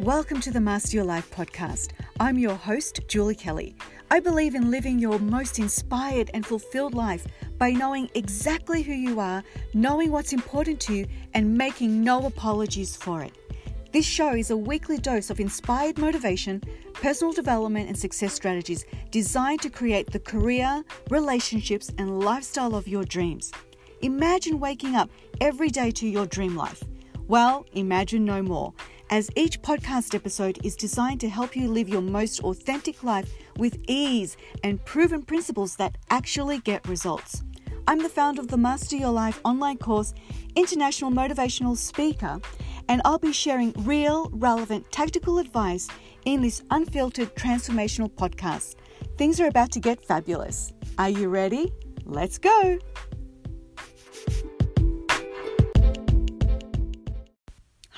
Welcome to the Master Your Life podcast. I'm your host, Julie Kelly. I believe in living your most inspired and fulfilled life by knowing exactly who you are, knowing what's important to you, and making no apologies for it. This show is a weekly dose of inspired motivation, personal development, and success strategies designed to create the career, relationships, and lifestyle of your dreams. Imagine waking up every day to your dream life. Well, imagine no more as each podcast episode is designed to help you live your most authentic life with ease and proven principles that actually get results. I'm the founder of the Master Your Life online course, international motivational speaker, and I'll be sharing real, relevant, tactical advice in this unfiltered transformational podcast. Things are about to get fabulous. Are you ready? Let's go!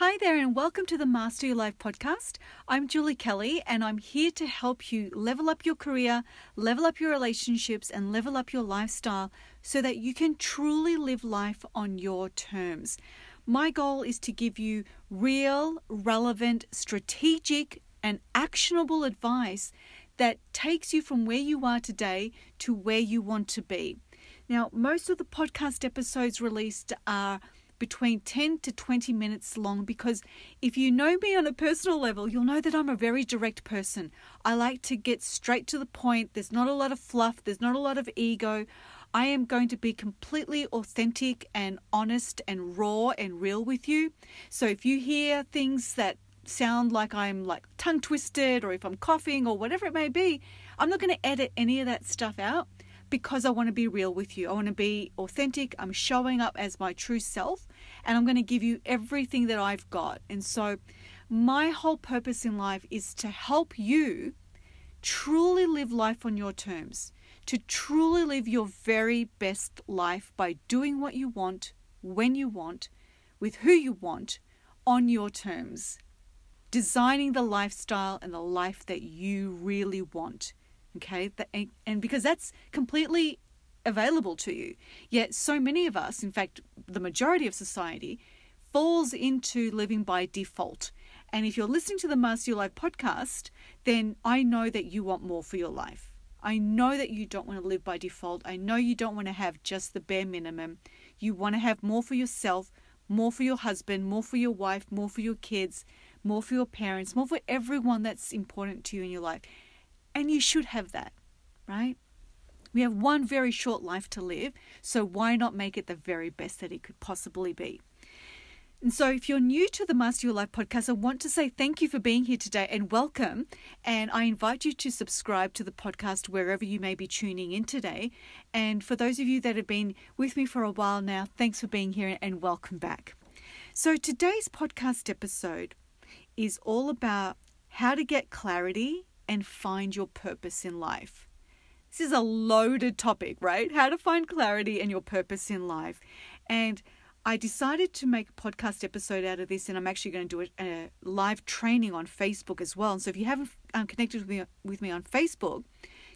Hi there, and welcome to the Master Your Life podcast. I'm Julie Kelly, and I'm here to help you level up your career, level up your relationships, and level up your lifestyle so that you can truly live life on your terms. My goal is to give you real, relevant, strategic, and actionable advice that takes you from where you are today to where you want to be. Now, most of the podcast episodes released are between 10 to 20 minutes long because if you know me on a personal level, you'll know that I'm a very direct person. I like to get straight to the point. There's not a lot of fluff, there's not a lot of ego. I am going to be completely authentic and honest and raw and real with you. So if you hear things that sound like I'm like tongue twisted or if I'm coughing or whatever it may be, I'm not going to edit any of that stuff out because I want to be real with you. I want to be authentic. I'm showing up as my true self and I'm going to give you everything that I've got. And so, my whole purpose in life is to help you truly live life on your terms, to truly live your very best life by doing what you want, when you want, with who you want, on your terms, designing the lifestyle and the life that you really want okay? And because that's completely available to you. Yet so many of us in fact the majority of society falls into living by default. And if you're listening to the master your life podcast then i know that you want more for your life. I know that you don't want to live by default. I know you don't want to have just the bare minimum. You want to have more for yourself more for your husband more for your wife more for your kids more for your parents more for everyone that's important to you in your life and you should have that, right? We have one very short life to live, so why not make it the very best that it could possibly be? And so, if you're new to the Master Your Life podcast, I want to say thank you for being here today and welcome. And I invite you to subscribe to the podcast wherever you may be tuning in today. And for those of you that have been with me for a while now, thanks for being here and welcome back. So, today's podcast episode is all about how to get clarity and find your purpose in life. This is a loaded topic, right? How to find clarity and your purpose in life. And I decided to make a podcast episode out of this, and I'm actually going to do a, a live training on Facebook as well. And so if you haven't um, connected with me, with me on Facebook,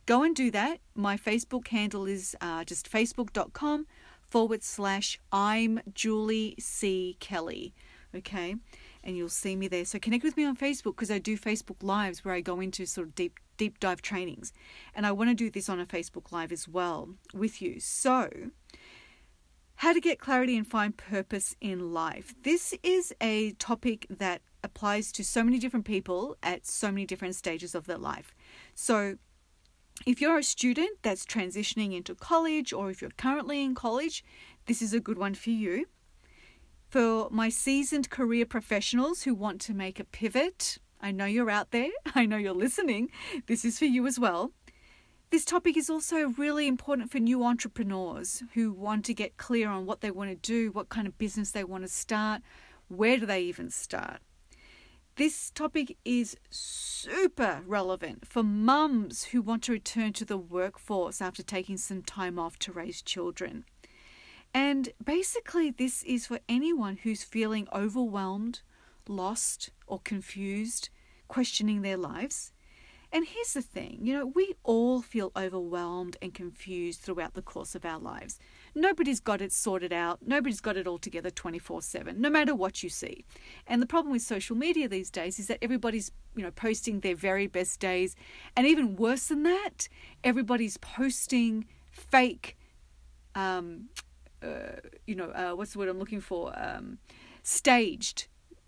go and do that. My Facebook handle is uh, just facebook.com forward slash I'm Julie C. Kelly. Okay and you'll see me there. So connect with me on Facebook because I do Facebook lives where I go into sort of deep deep dive trainings. And I want to do this on a Facebook live as well with you. So how to get clarity and find purpose in life. This is a topic that applies to so many different people at so many different stages of their life. So if you're a student that's transitioning into college or if you're currently in college, this is a good one for you. For my seasoned career professionals who want to make a pivot, I know you're out there, I know you're listening, this is for you as well. This topic is also really important for new entrepreneurs who want to get clear on what they want to do, what kind of business they want to start, where do they even start. This topic is super relevant for mums who want to return to the workforce after taking some time off to raise children. And basically, this is for anyone who's feeling overwhelmed, lost, or confused, questioning their lives. And here's the thing you know, we all feel overwhelmed and confused throughout the course of our lives. nobody's got it sorted out. Nobody's got it all together 24 7, no matter what you see. And the problem with social media these days is that everybody's you know posting their very best days and even worse than that everybody's posting fake um, uh, you know uh, what's the word i'm looking for um, staged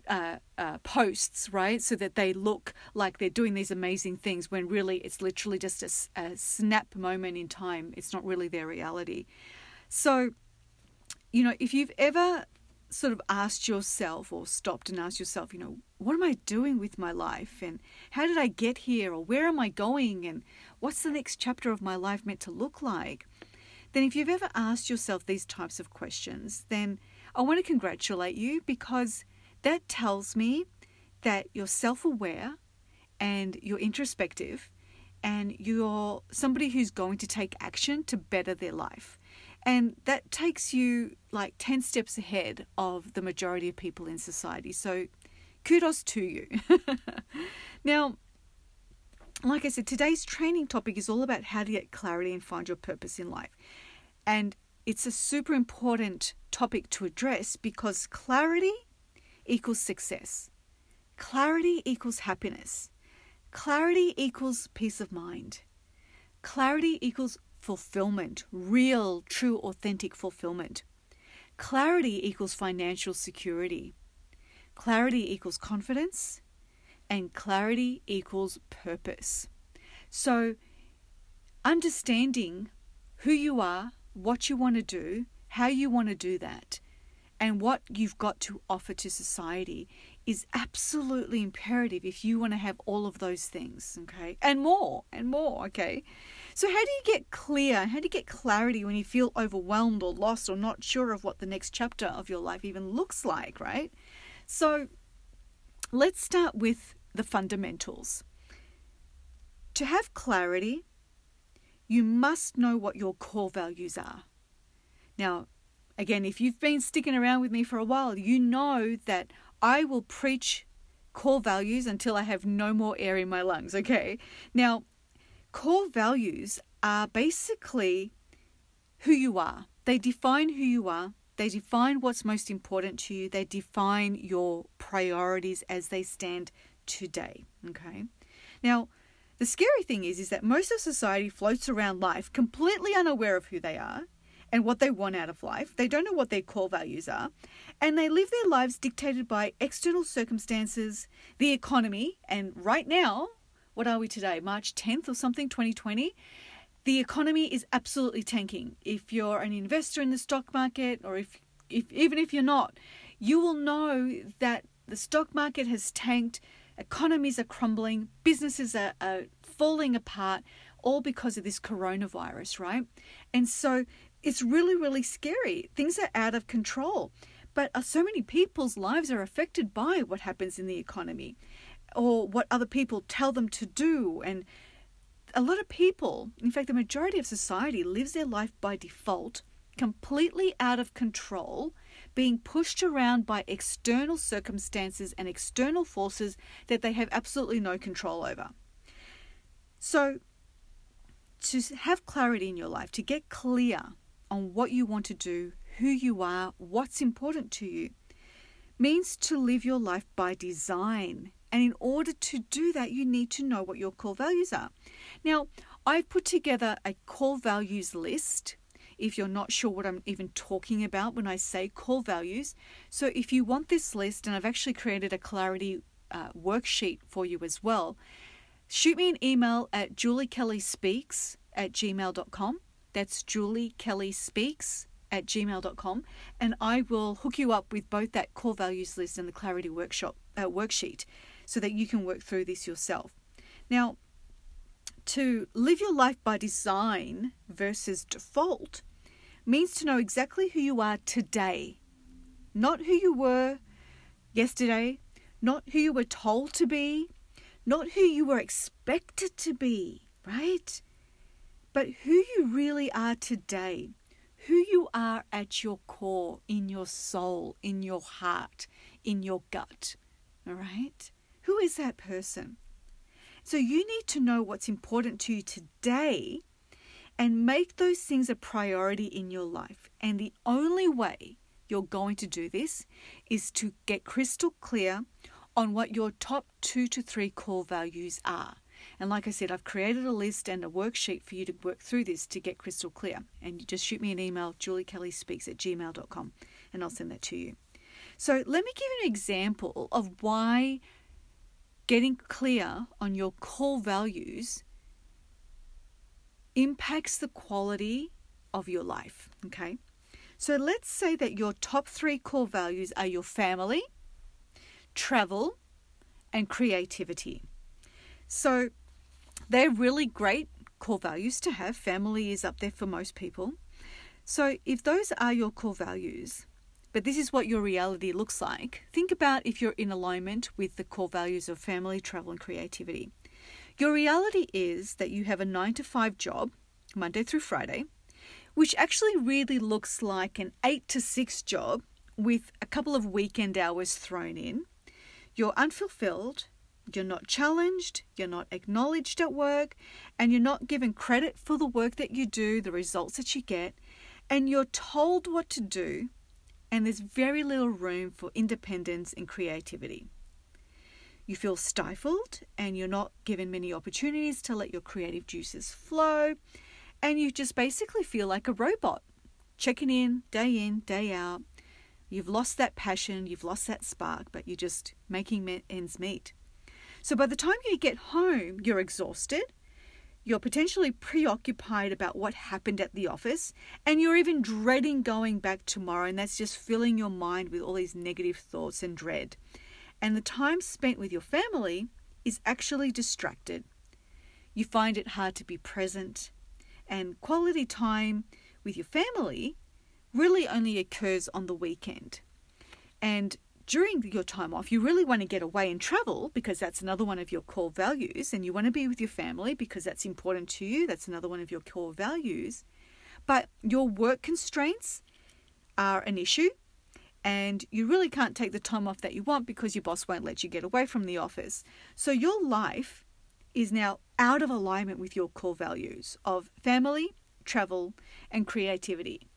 uh, uh, posts, right? So that they look like they're doing these amazing things when really it's literally just a, a snap moment in time. It's not really their reality. So, you know, if you've ever sort of asked yourself or stopped and asked yourself, you know, what am I doing with my life? And how did I get here? Or where am I going? And what's the next chapter of my life meant to look like? Then, if you've ever asked yourself these types of questions, then I want to congratulate you because that tells me that you're self aware and you're introspective and you're somebody who's going to take action to better their life. And that takes you like 10 steps ahead of the majority of people in society. So kudos to you. now, like I said, today's training topic is all about how to get clarity and find your purpose in life. And it's a super important topic to address because clarity equals success. Clarity equals happiness. Clarity equals peace of mind. Clarity equals fulfillment, real, true, authentic fulfillment. Clarity equals financial security. Clarity equals confidence. And clarity equals purpose. So, understanding who you are, what you want to do, how you want to do that, and what you've got to offer to society is absolutely imperative if you want to have all of those things, okay? And more, and more, okay? So, how do you get clear? How do you get clarity when you feel overwhelmed or lost or not sure of what the next chapter of your life even looks like, right? So, let's start with the fundamentals. To have clarity, you must know what your core values are. Now, Again, if you've been sticking around with me for a while, you know that I will preach core values until I have no more air in my lungs, okay? Now, core values are basically who you are. They define who you are. They define what's most important to you. They define your priorities as they stand today, okay? Now, the scary thing is is that most of society floats around life completely unaware of who they are and what they want out of life. They don't know what their core values are. And they live their lives dictated by external circumstances, the economy. And right now, what are we today? March 10th or something, 2020? The economy is absolutely tanking. If you're an investor in the stock market, or if, if even if you're not, you will know that the stock market has tanked, economies are crumbling, businesses are, are falling apart, all because of this coronavirus, right? And so it's really, really scary. Things are out of control. But so many people's lives are affected by what happens in the economy or what other people tell them to do. And a lot of people, in fact, the majority of society, lives their life by default, completely out of control, being pushed around by external circumstances and external forces that they have absolutely no control over. So, to have clarity in your life, to get clear on what you want to do, who you are, what's important to you, means to live your life by design. And in order to do that, you need to know what your core values are. Now, I've put together a core values list. If you're not sure what I'm even talking about when I say core values. So, if you want this list, and I've actually created a clarity uh, worksheet for you as well, shoot me an email at juliekellyspeaks at gmail.com that's Julie Kelly Speaks at gmail.com and I will hook you up with both that core values list and the clarity workshop uh, worksheet so that you can work through this yourself. Now, to live your life by design versus default means to know exactly who you are today, not who you were yesterday, not who you were told to be, not who you were expected to be, right? but who you really are today, who you are at your core, in your soul, in your heart, in your gut. All right? Who is that person? So you need to know what's important to you today and make those things a priority in your life. And the only way you're going to do this is to get crystal clear on what your top two to three core values are. And like I said, I've created a list and a worksheet for you to work through this to get crystal clear. And you just shoot me an email, juliekellyspeaks at gmail.com, and I'll send that to you. So let me give you an example of why getting clear on your core values impacts the quality of your life. Okay. So let's say that your top three core values are your family, travel, and creativity. So they're really great core values to have. Family is up there for most people. So if those are your core values, but this is what your reality looks like, think about if you're in alignment with the core values of family, travel, and creativity. Your reality is that you have a nine to five job, Monday through Friday, which actually really looks like an eight to six job with a couple of weekend hours thrown in. You're unfulfilled, you're not challenged, you're not acknowledged at work, and you're not given credit for the work that you do, the results that you get, and you're told what to do, and there's very little room for independence and creativity. You feel stifled, and you're not given many opportunities to let your creative juices flow, and you just basically feel like a robot, checking in day in, day out. You've lost that passion, you've lost that spark, but you're just making ends meet. So by the time you get home, you're exhausted, you're potentially preoccupied about what happened at the office, and you're even dreading going back tomorrow, and that's just filling your mind with all these negative thoughts and dread. And the time spent with your family is actually distracted. You find it hard to be present, and quality time with your family really only occurs on the weekend. And during your time off, you really want to get away and travel because that's another one of your core values, and you want to be with your family because that's important to you. That's another one of your core values. But your work constraints are an issue, and you really can't take the time off that you want because your boss won't let you get away from the office. So your life is now out of alignment with your core values of family, travel, and creativity.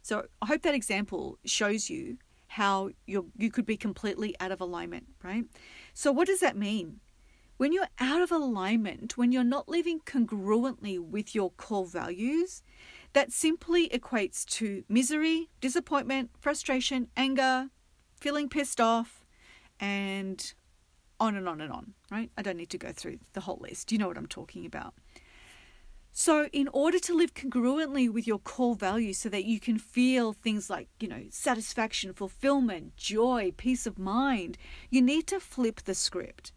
So I hope that example shows you how you you could be completely out of alignment, right? So what does that mean? When you're out of alignment, when you're not living congruently with your core values, that simply equates to misery, disappointment, frustration, anger, feeling pissed off, and on and on and on, right? I don't need to go through the whole list. You know what I'm talking about. So, in order to live congruently with your core values so that you can feel things like, you know, satisfaction, fulfillment, joy, peace of mind, you need to flip the script.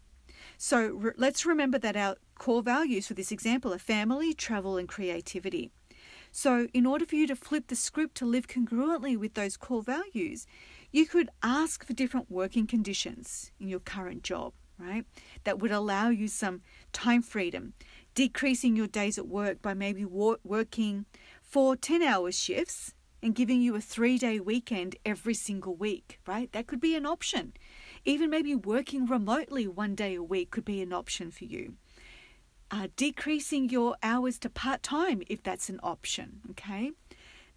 So, re- let's remember that our core values for this example are family, travel, and creativity. So, in order for you to flip the script to live congruently with those core values, you could ask for different working conditions in your current job, right? That would allow you some time freedom decreasing your days at work by maybe working for 10 hour shifts and giving you a three day weekend every single week, right? That could be an option. Even maybe working remotely one day a week could be an option for you. Uh, decreasing your hours to part time if that's an option, okay?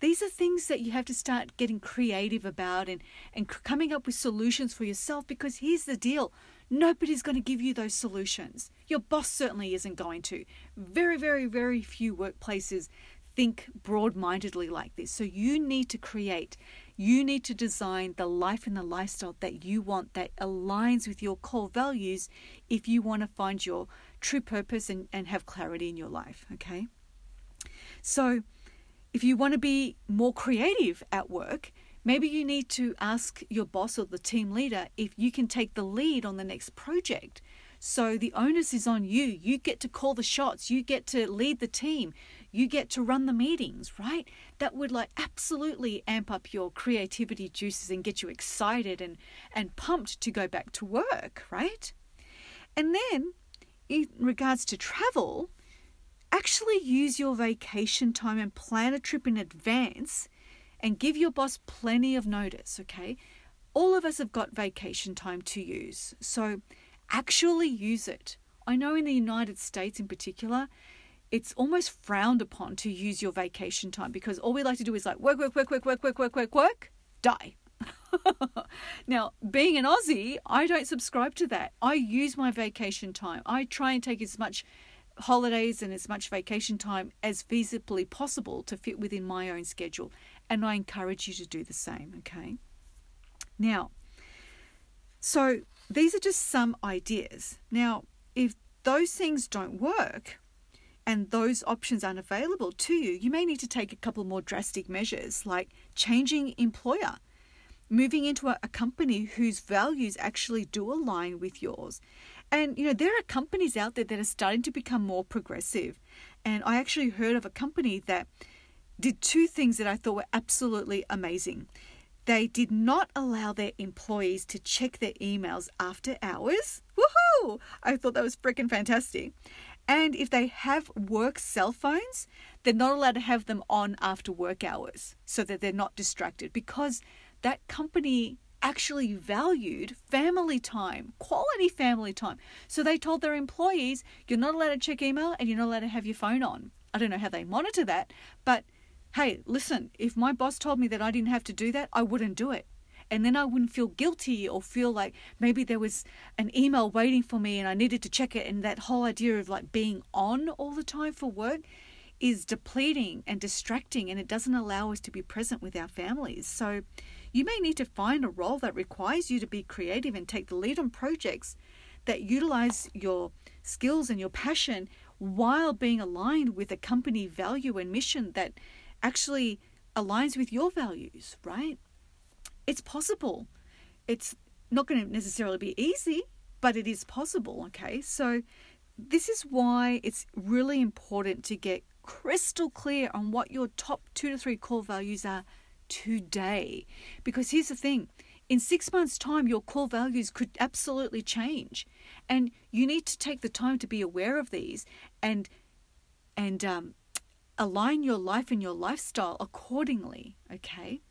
These are things that you have to start getting creative about and, and coming up with solutions for yourself because here's the deal Nobody's going to give you those solutions. Your boss certainly isn't going to. Very, very, very few workplaces think broad mindedly like this. So you need to create, you need to design the life and the lifestyle that you want that aligns with your core values if you want to find your true purpose and, and have clarity in your life. Okay. So if you want to be more creative at work, Maybe you need to ask your boss or the team leader if you can take the lead on the next project. So the onus is on you. You get to call the shots. You get to lead the team. You get to run the meetings, right? That would like absolutely amp up your creativity juices and get you excited and, and pumped to go back to work, right? And then in regards to travel, actually use your vacation time and plan a trip in advance and give your boss plenty of notice, okay? All of us have got vacation time to use, so actually use it. I know in the United States in particular, it's almost frowned upon to use your vacation time because all we like to do is like work, work, work, work, work, work, work, work, work, die. now, being an Aussie, I don't subscribe to that. I use my vacation time. I try and take as much holidays and as much vacation time as feasibly possible to fit within my own schedule. And I encourage you to do the same, okay? Now, so these are just some ideas. Now, if those things don't work, and those options aren't available to you, you may need to take a couple more drastic measures like changing employer, moving into a, a, company whose values actually do align with yours. And you know, there are companies out there that are starting to become more progressive. And I actually heard of a company that did two things that I thought were absolutely amazing. They did not allow their employees to check their emails after hours. Woohoo! I thought that was freaking fantastic. And if they have work cell phones, they're not allowed to have them on after work hours so that they're not distracted because that company actually valued family time, quality family time. So they told their employees, you're not allowed to check email and you're not allowed to have your phone on. I don't know how they monitor that, but hey, listen, if my boss told me that I didn't have to do that, I wouldn't do it and then I wouldn't feel guilty or feel like maybe there was an email waiting for me and I needed to check it. And that whole idea of like being on all the time for work is depleting and distracting and it doesn't allow us to be present with our families. So you may need to find a role that requires you to be creative and take the lead on projects that utilize your skills and your passion while being aligned with a company value and mission that actually aligns with your values, right? it's possible. It's not going to necessarily be easy, but it is possible, okay? So, this is why it's really important to get crystal clear on what your top two to three core values are today. Because here's the thing in six months' time, your core values could absolutely change. And you need to take the time to be aware of these and, and, um, align your life and your lifestyle accordingly, okay?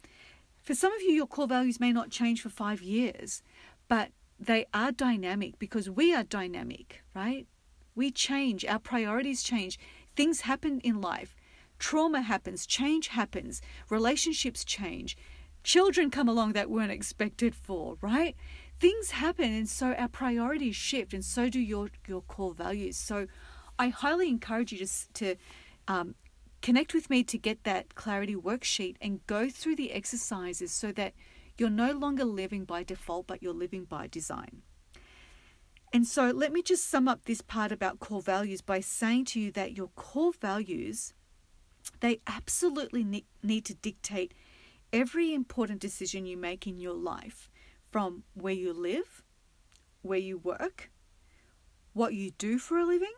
For some of you, your core values may not change for five years, but they are dynamic because we are dynamic, right? We change, our priorities change, things happen in life. Trauma happens, change happens, relationships change, children come along that weren't expected for, right? Things happen, and so our priorities shift, and so do your, your core values. So I highly encourage you to, to um, Connect with me to get that clarity worksheet and go through the exercises so that you're no longer living by default, but you're living by design. And so let me just sum up this part about core values by saying to you that your core values they absolutely need to dictate every important decision you make in your life from where you live, where you work, what you do for a living,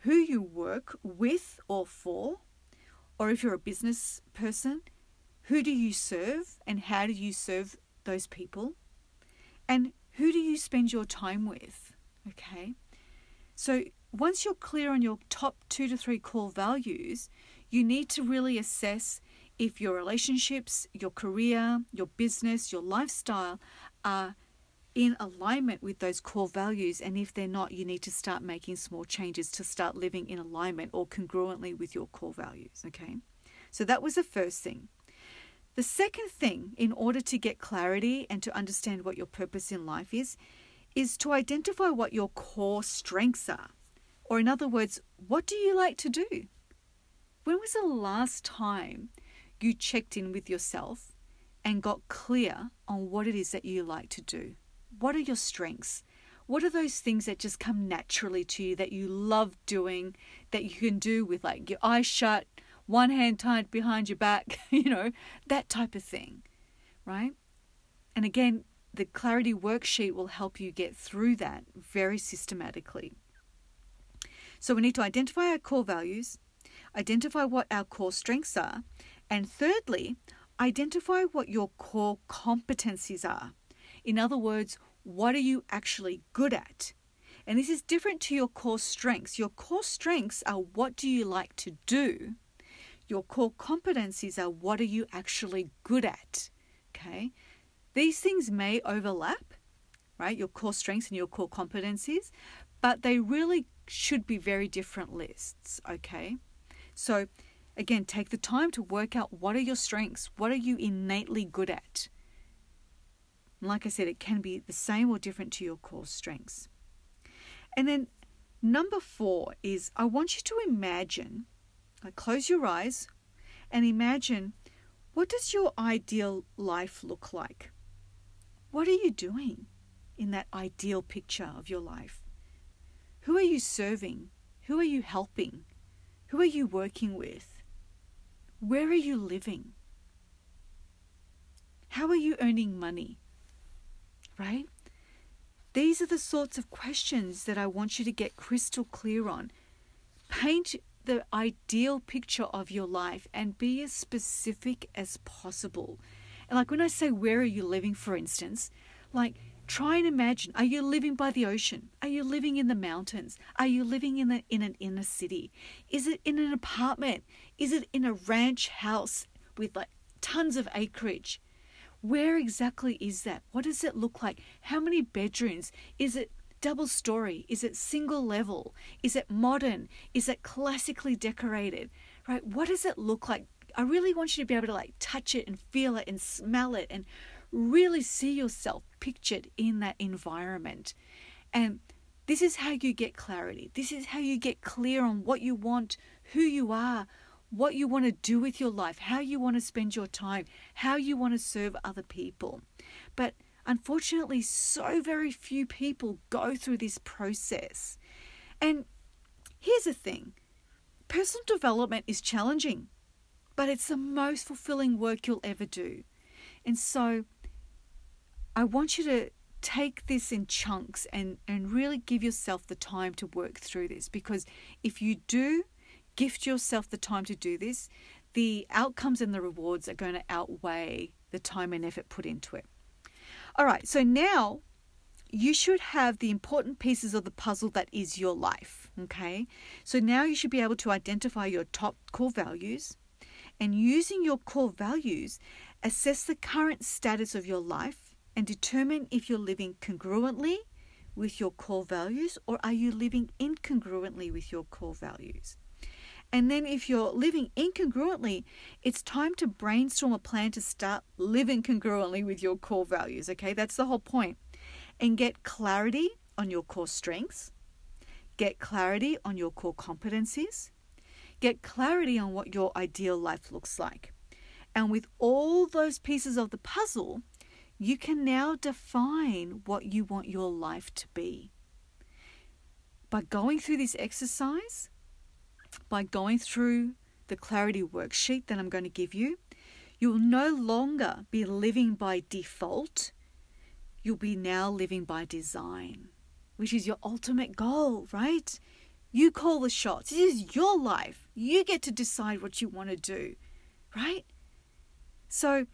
who you work with or for, or if you're a business person, who do you serve and how do you serve those people? And who do you spend your time with? Okay. So once you're clear on your top two to three core values, you need to really assess if your relationships, your career, your business, your lifestyle are in alignment with those core values. And if they're not, you need to start making small changes to start living in alignment or congruently with your core values. Okay. So that was the first thing. The second thing, in order to get clarity and to understand what your purpose in life is, is to identify what your core strengths are. Or, in other words, what do you like to do? When was the last time you checked in with yourself and got clear on what it is that you like to do? What are your strengths? What are those things that just come naturally to you that you love doing, that you can do with like your eyes shut, one hand tied behind your back, you know, that type of thing, right? And again, the clarity worksheet will help you get through that very systematically. So we need to identify our core values, identify what our core strengths are, and thirdly, identify what your core competencies are. In other words, what are you actually good at? And this is different to your core strengths. Your core strengths are what do you like to do? Your core competencies are what are you actually good at? Okay? These things may overlap, right? Your core strengths and your core competencies, but they really should be very different lists, okay? So, again, take the time to work out what are your strengths, what are you innately good at. like I said, it can be the same or different to your core strengths. And then number four is I want you to imagine, like close your eyes and imagine what does your ideal life look like? What are you doing in that ideal picture of your life? Who are you serving? Who are you helping? Who are you working with? Where are you living? How are you earning money? Right? These are the sorts of questions that I want you to get crystal clear on. Paint the ideal picture of your life and be as specific as possible. And like when I say, where are you living, for instance, like try and imagine are you living by the ocean? Are you living in the mountains? Are you living in, a, in an inner city? Is it in an apartment? Is it in a ranch house with like tons of acreage? Where exactly is that? What does it look like? How many bedrooms? Is it double story? Is it single level? Is it modern? Is it classically decorated? Right? What does it look like? I really want you to be able to like touch it and feel it and smell it and really see yourself pictured in that environment. And this is how you get clarity. This is how you get clear on what you want, who you are, what you want to do with your life, how you want to spend your time, how you want to serve other people. But unfortunately, so very few people go through this process. And here's the thing personal development is challenging but it's the most fulfilling work you'll ever do. And so I want you to take this in chunks and, and really give yourself the time to work through this because if you do gift yourself the time to do this, the outcomes and the rewards are going to outweigh the time and effort put into it. All right, so now you should have the important pieces of the puzzle that is your life. Okay, so now you should be able to identify your top core values, and using your core values, assess the current status of your life and determine if you're living congruently with your core values or are you living incongruently with your core values. And then, if you're living incongruently, it's time to brainstorm a plan to start living congruently with your core values. Okay, that's the whole point. And get clarity on your core strengths, get clarity on your core competencies, Get clarity on what your ideal life looks like. And with all those pieces of the puzzle, you can now define what you want your life to be. By going through this exercise, by going through the clarity worksheet that I'm going to give you, you'll no longer be living by default. You'll be now living by design, which is your ultimate goal, right? You call the shots. This is your life. You get to decide what you want to do, right? So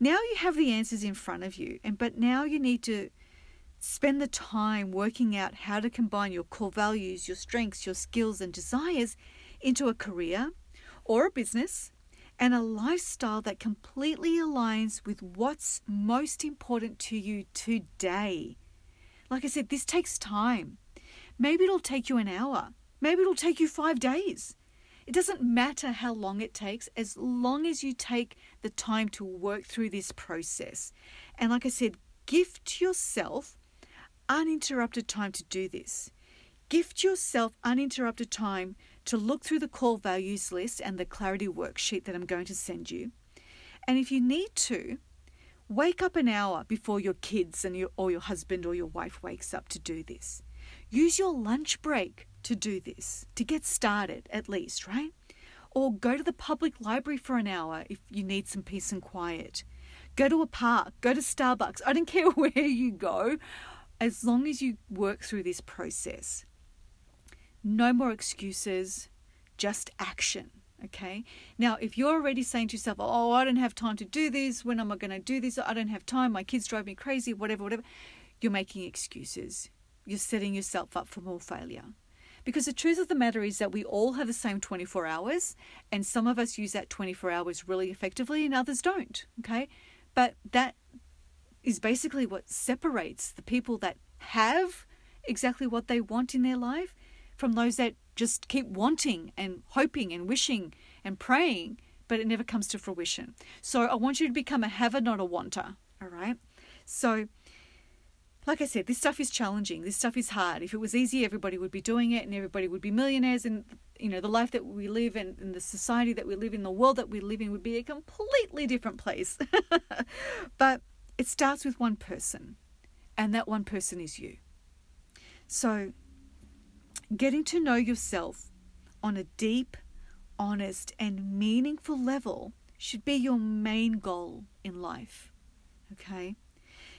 now you have the answers in front of you, and but now you need to spend the time working out how to combine your core values, your strengths, your skills, and desires into a career or a business and a lifestyle that completely aligns with what's most important to you today. Like I said, this takes time. Maybe it'll take you an hour. Maybe it'll take you five days. It doesn't matter how long it takes as long as you take the time to work through this process. And like I said, gift yourself uninterrupted time to do this. Gift yourself uninterrupted time to look through the core values list and the clarity worksheet that I'm going to send you. And if you need to, wake up an hour before your kids and your, or your husband or your wife wakes up to do this. Use your lunch break to do this, to get started at least, right? Or go to the public library for an hour if you need some peace and quiet. Go to a park, go to Starbucks. I don't care where you go, as long as you work through this process. No more excuses, just action. Okay. Now, if you're already saying to yourself, oh, I don't have time to do this, when am I going to do this? I don't have time, my kids drive me crazy, whatever, whatever, you're making excuses. You're setting yourself up for more failure. Because the truth of the matter is that we all have the same 24 hours, and some of us use that 24 hours really effectively and others don't. Okay. But that is basically what separates the people that have exactly what they want in their life from those that just keep wanting and hoping and wishing and praying, but it never comes to fruition. So I want you to become a haver, not a wanter. All right. So, like I said, this stuff is challenging. This stuff is hard. If it was easy, everybody would be doing it and everybody would be millionaires. And, you know, the life that we live in, and the society that we live in, the world that we live in would be a completely different place. but it starts with one person, and that one person is you. So, getting to know yourself on a deep, honest, and meaningful level should be your main goal in life. Okay?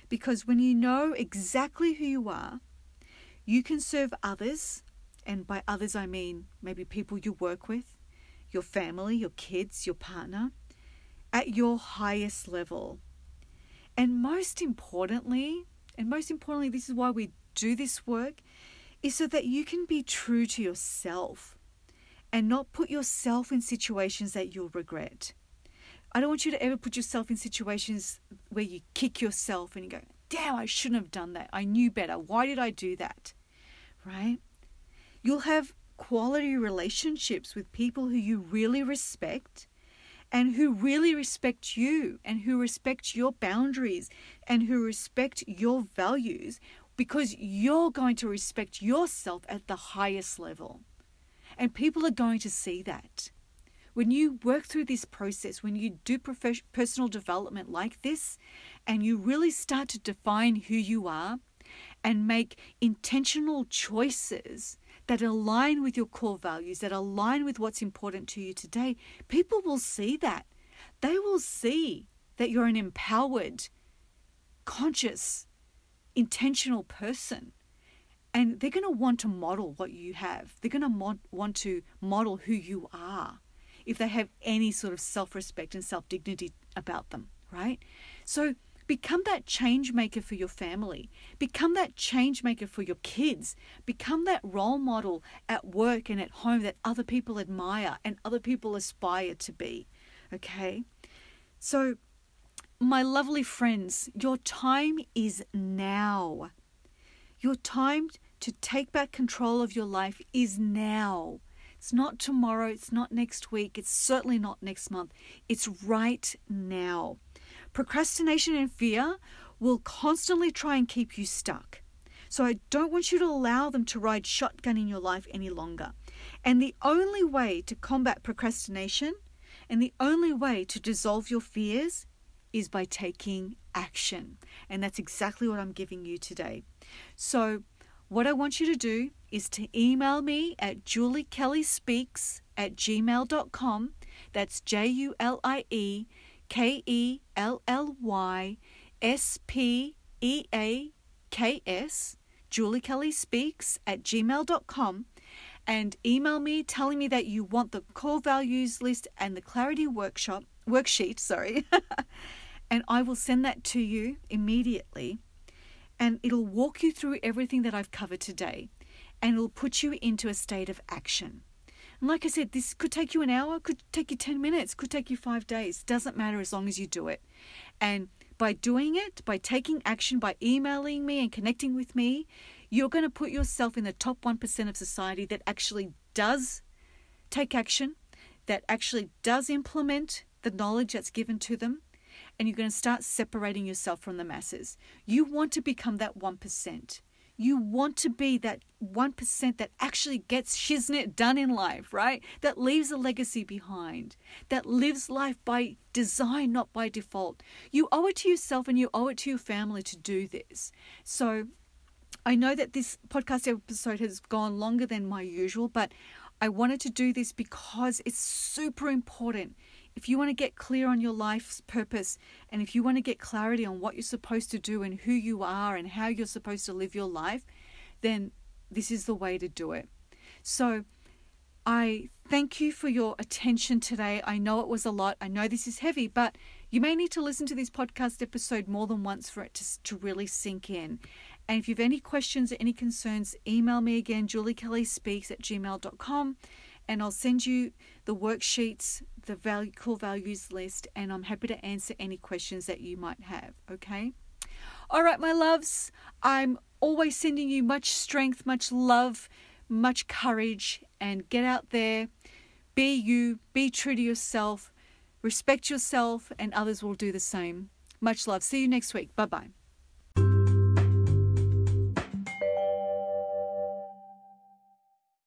Because when you know exactly who you are, you can serve others, and by others I mean maybe people you work with, your family, your kids, your partner, at your highest level and most importantly, and most importantly, this is why we do this work, is so that you can be true to yourself and not put yourself in situations that you'll regret. I don't want you to ever put yourself in situations where you kick yourself and you go, damn, I shouldn't have done that. I knew better. Why did I do that? Right? You'll have quality relationships with people who you really respect and who really respect you and who respect your boundaries and who respect your values because you're going to respect yourself at the highest level. And people are going to see that. When you work through this process, when you do personal development like this, and you really start to define who you are and make intentional choices that align with your core values, that align with what's important to you today, people will see that. They will see that you're an empowered, conscious, intentional person. And they're going to want to model what you have. They're going to want to model who you are if they have any sort of self respect and self dignity about them, right? So, Become that change maker for your family. Become that change maker for your kids. Become that role model at work and at home that other people admire and other people aspire to be. Okay? So, my lovely friends, your time is now. Your time to take back control of your life is now. It's not tomorrow, it's not next week, it's certainly not next month. It's right now. Procrastination and fear will constantly try and keep you stuck. So I don't want you to allow them to ride shotgun in your life any longer. And the only way to combat procrastination and the only way to dissolve your fears is by taking action. And that's exactly what I'm giving you today. So, what I want you to do is to email me at juliekellyspeaks at gmail.com. That's J U L I E K E L L Y S P E A K S, Julie Kelly Speaks at gmail.com, and email me telling me that you want the core values list and the clarity workshop worksheet, sorry. and I will send that to you immediately. And it'll walk you through everything that I've covered today and it'll put you into a state of action. And like I said, this could take you an hour, could take you 10 minutes, could take you five days. Doesn't matter as long as you do it. And by doing it, by taking action, by emailing me and connecting with me, you're going to put yourself in the top 1% of society that actually does take action, that actually does implement the knowledge that's given to them, and you're going to start separating yourself from the masses. You want to become that 1%. You want to be that 1% that actually gets shiznit done in life, right? That leaves a legacy behind, that lives life by design, not by default. You owe it to yourself and you owe it to your family to do this. So I know that this podcast episode has gone longer than my usual, but I wanted to do this because it's super important if you want to get clear on your life's purpose and if you want to get clarity on what you're supposed to do and who you are and how you're supposed to live your life, then this is the way to do it. So, I thank you for your attention today. I know it was a lot. I know this is heavy, but you may need to listen to this podcast episode more than once for it to, to really sink in. And if you have any questions or any concerns, email me again, juliekellyspeaks at gmail.com, and I'll send you the worksheets the value, core values list and I'm happy to answer any questions that you might have. Okay. All right, my loves, I'm always sending you much strength, much love, much courage, and get out there. Be you, be true to yourself, respect yourself, and others will do the same. Much love. See you next week. Bye bye.